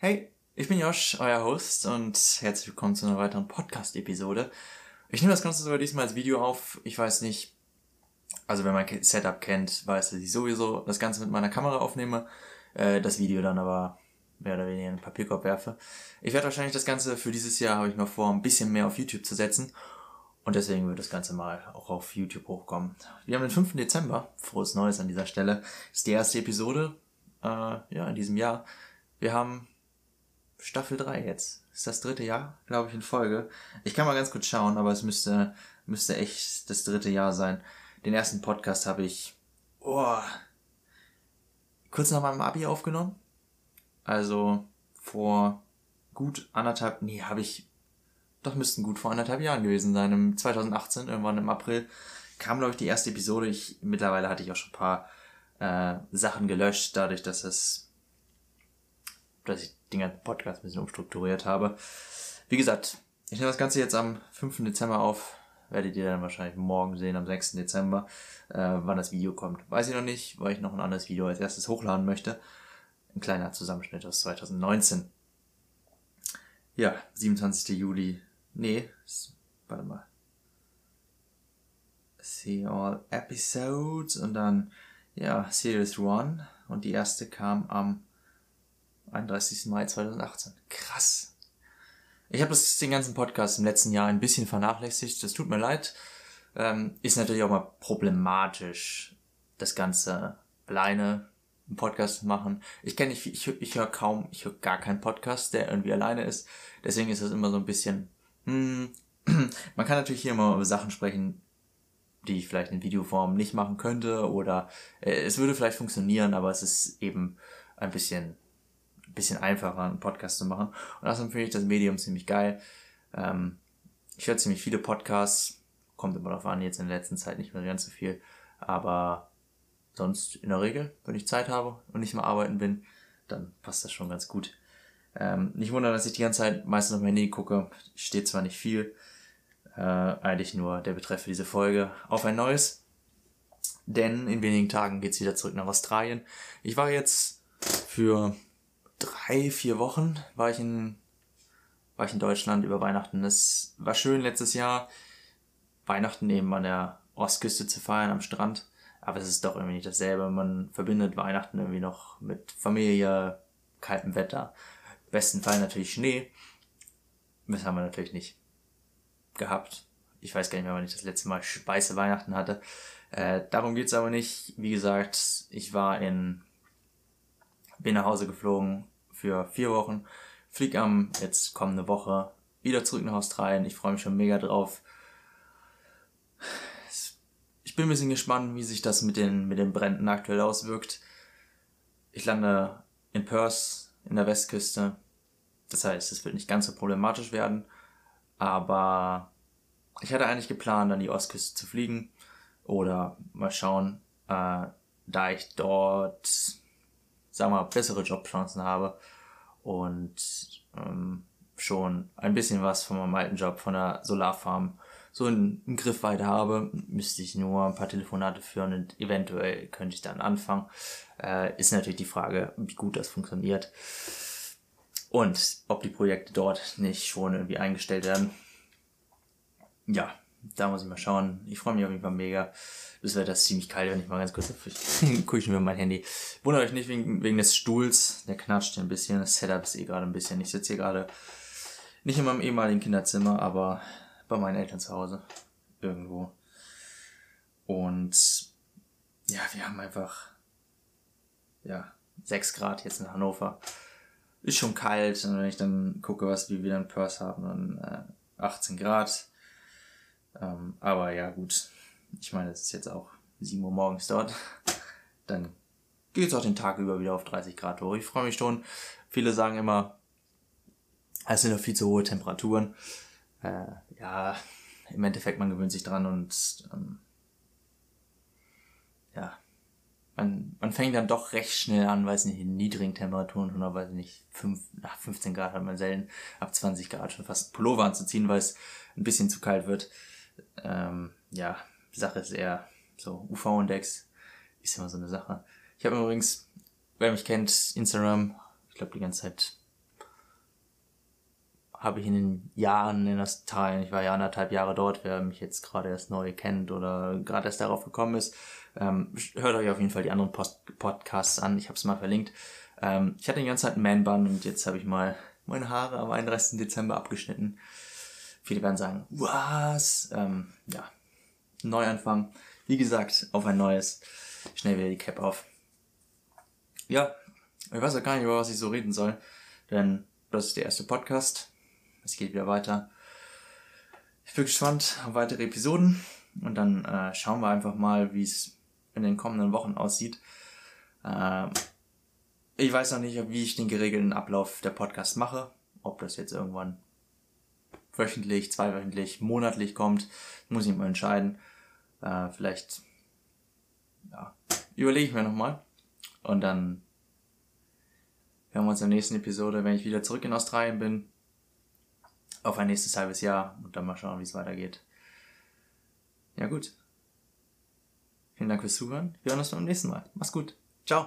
Hey, ich bin Josh, euer Host und herzlich willkommen zu einer weiteren Podcast-Episode. Ich nehme das Ganze sogar diesmal als Video auf. Ich weiß nicht, also wenn man Setup kennt, weiß, dass ich sowieso das Ganze mit meiner Kamera aufnehme, äh, das Video dann aber mehr oder weniger in den Papierkorb werfe. Ich werde wahrscheinlich das Ganze für dieses Jahr, habe ich mal vor, ein bisschen mehr auf YouTube zu setzen. Und deswegen wird das Ganze mal auch auf YouTube hochkommen. Wir haben den 5. Dezember. Frohes Neues an dieser Stelle. Ist die erste Episode äh, ja, in diesem Jahr. Wir haben Staffel 3 jetzt. Ist das dritte Jahr, glaube ich, in Folge. Ich kann mal ganz kurz schauen, aber es müsste, müsste echt das dritte Jahr sein. Den ersten Podcast habe ich oh, kurz nach meinem Abi aufgenommen. Also vor gut anderthalb, nee, habe ich, doch müssten gut vor anderthalb Jahren gewesen sein. Im 2018, irgendwann im April, kam, glaube ich, die erste Episode. Ich, mittlerweile hatte ich auch schon ein paar äh, Sachen gelöscht, dadurch, dass es dass ich den ganzen Podcast ein bisschen umstrukturiert habe. Wie gesagt, ich nehme das Ganze jetzt am 5. Dezember auf. Werdet ihr dann wahrscheinlich morgen sehen, am 6. Dezember, äh, wann das Video kommt. Weiß ich noch nicht, weil ich noch ein anderes Video als erstes hochladen möchte. Ein kleiner Zusammenschnitt aus 2019. Ja, 27. Juli. Nee, warte mal. See all episodes und dann, ja, Series 1 und die erste kam am 31. Mai 2018. Krass. Ich habe das den ganzen Podcast im letzten Jahr ein bisschen vernachlässigt. Das tut mir leid. Ähm, ist natürlich auch mal problematisch, das Ganze alleine einen Podcast machen. Ich kenne nicht, ich, ich höre kaum, ich höre gar keinen Podcast, der irgendwie alleine ist. Deswegen ist das immer so ein bisschen, hm, man kann natürlich hier immer über Sachen sprechen, die ich vielleicht in Videoform nicht machen könnte oder äh, es würde vielleicht funktionieren, aber es ist eben ein bisschen bisschen einfacher, einen Podcast zu machen. Und außerdem finde ich das Medium ziemlich geil. Ähm, ich höre ziemlich viele Podcasts, kommt immer darauf an, jetzt in der letzten Zeit nicht mehr ganz so viel, aber sonst in der Regel, wenn ich Zeit habe und nicht mehr arbeiten bin, dann passt das schon ganz gut. Ähm, nicht wundern, dass ich die ganze Zeit meistens auf mein Handy gucke. Steht zwar nicht viel, äh, eigentlich nur der Betreff für diese Folge auf ein neues. Denn in wenigen Tagen geht's wieder zurück nach Australien. Ich war jetzt für drei, vier Wochen war ich in, war ich in Deutschland über Weihnachten. Es war schön letztes Jahr, Weihnachten eben an der Ostküste zu feiern, am Strand. Aber es ist doch irgendwie nicht dasselbe. Man verbindet Weihnachten irgendwie noch mit Familie, kaltem Wetter. Im besten Fall natürlich Schnee. Das haben wir natürlich nicht gehabt. Ich weiß gar nicht mehr, wann ich das letzte Mal weiße Weihnachten hatte. Äh, darum geht's aber nicht. Wie gesagt, ich war in bin nach Hause geflogen für vier Wochen, flieg am jetzt kommende Woche wieder zurück nach Australien. Ich freue mich schon mega drauf. Ich bin ein bisschen gespannt, wie sich das mit den, mit den Bränden aktuell auswirkt. Ich lande in Perth in der Westküste. Das heißt, es wird nicht ganz so problematisch werden. Aber ich hatte eigentlich geplant, an die Ostküste zu fliegen. Oder mal schauen, äh, da ich dort sagen wir mal, bessere Jobchancen habe und ähm, schon ein bisschen was von meinem alten Job von der Solarfarm so in, in Griffweite habe, müsste ich nur ein paar Telefonate führen und eventuell könnte ich dann anfangen. Äh, ist natürlich die Frage, wie gut das funktioniert und ob die Projekte dort nicht schon irgendwie eingestellt werden. Ja, da muss ich mal schauen. Ich freue mich auf jeden Fall mega. Das Wetter ist ziemlich kalt, wenn ich mal ganz kurz gucke ich mir mein Handy. Wundert euch nicht wegen, wegen des Stuhls. Der knatscht ein bisschen. Das Setup ist eh gerade ein bisschen. Ich sitze hier gerade nicht in meinem ehemaligen Kinderzimmer, aber bei meinen Eltern zu Hause. Irgendwo. Und ja, wir haben einfach ja, 6 Grad jetzt in Hannover. Ist schon kalt. Und wenn ich dann gucke, was wir wieder in Perth haben, dann äh, 18 Grad ähm, aber ja, gut. Ich meine, es ist jetzt auch 7 Uhr morgens dort. Dann geht es auch den Tag über wieder auf 30 Grad hoch. Ich freue mich schon. Viele sagen immer, es sind noch viel zu hohe Temperaturen. Äh, ja, im Endeffekt, man gewöhnt sich dran und ähm, ja, man, man fängt dann doch recht schnell an, weiß nicht, in niedrigen Temperaturen schon, weiß nicht, 5, nach 15 Grad hat man selten, ab 20 Grad schon fast Pullover anzuziehen, weil es ein bisschen zu kalt wird. Ähm, ja, Sache ist eher so UV-Index ist immer so eine Sache. Ich habe übrigens, wer mich kennt, Instagram, ich glaube die ganze Zeit habe ich in den Jahren in Australien, ich war ja anderthalb Jahre dort, wer mich jetzt gerade erst neu kennt oder gerade erst darauf gekommen ist, ähm, hört euch auf jeden Fall die anderen Post Podcasts an. Ich habe es mal verlinkt. Ähm, ich hatte die ganze Zeit einen Man-Bun und jetzt habe ich mal meine Haare am 31. Dezember abgeschnitten. Viele werden sagen, was? Ähm, ja, Neuanfang. Wie gesagt, auf ein neues. Schnell wieder die Cap auf. Ja, ich weiß auch gar nicht, über was ich so reden soll, denn das ist der erste Podcast. Es geht wieder weiter. Ich bin gespannt auf weitere Episoden und dann äh, schauen wir einfach mal, wie es in den kommenden Wochen aussieht. Äh, ich weiß noch nicht, wie ich den geregelten Ablauf der Podcast mache. Ob das jetzt irgendwann wöchentlich, zweiwöchentlich, monatlich kommt, muss ich mal entscheiden. Äh, vielleicht, ja, überlege ich mir nochmal. Und dann hören wir uns in der nächsten Episode, wenn ich wieder zurück in Australien bin, auf ein nächstes halbes Jahr und dann mal schauen, wie es weitergeht. Ja gut. Vielen Dank fürs Zuhören. Wir hören uns beim nächsten Mal. Mach's gut. Ciao.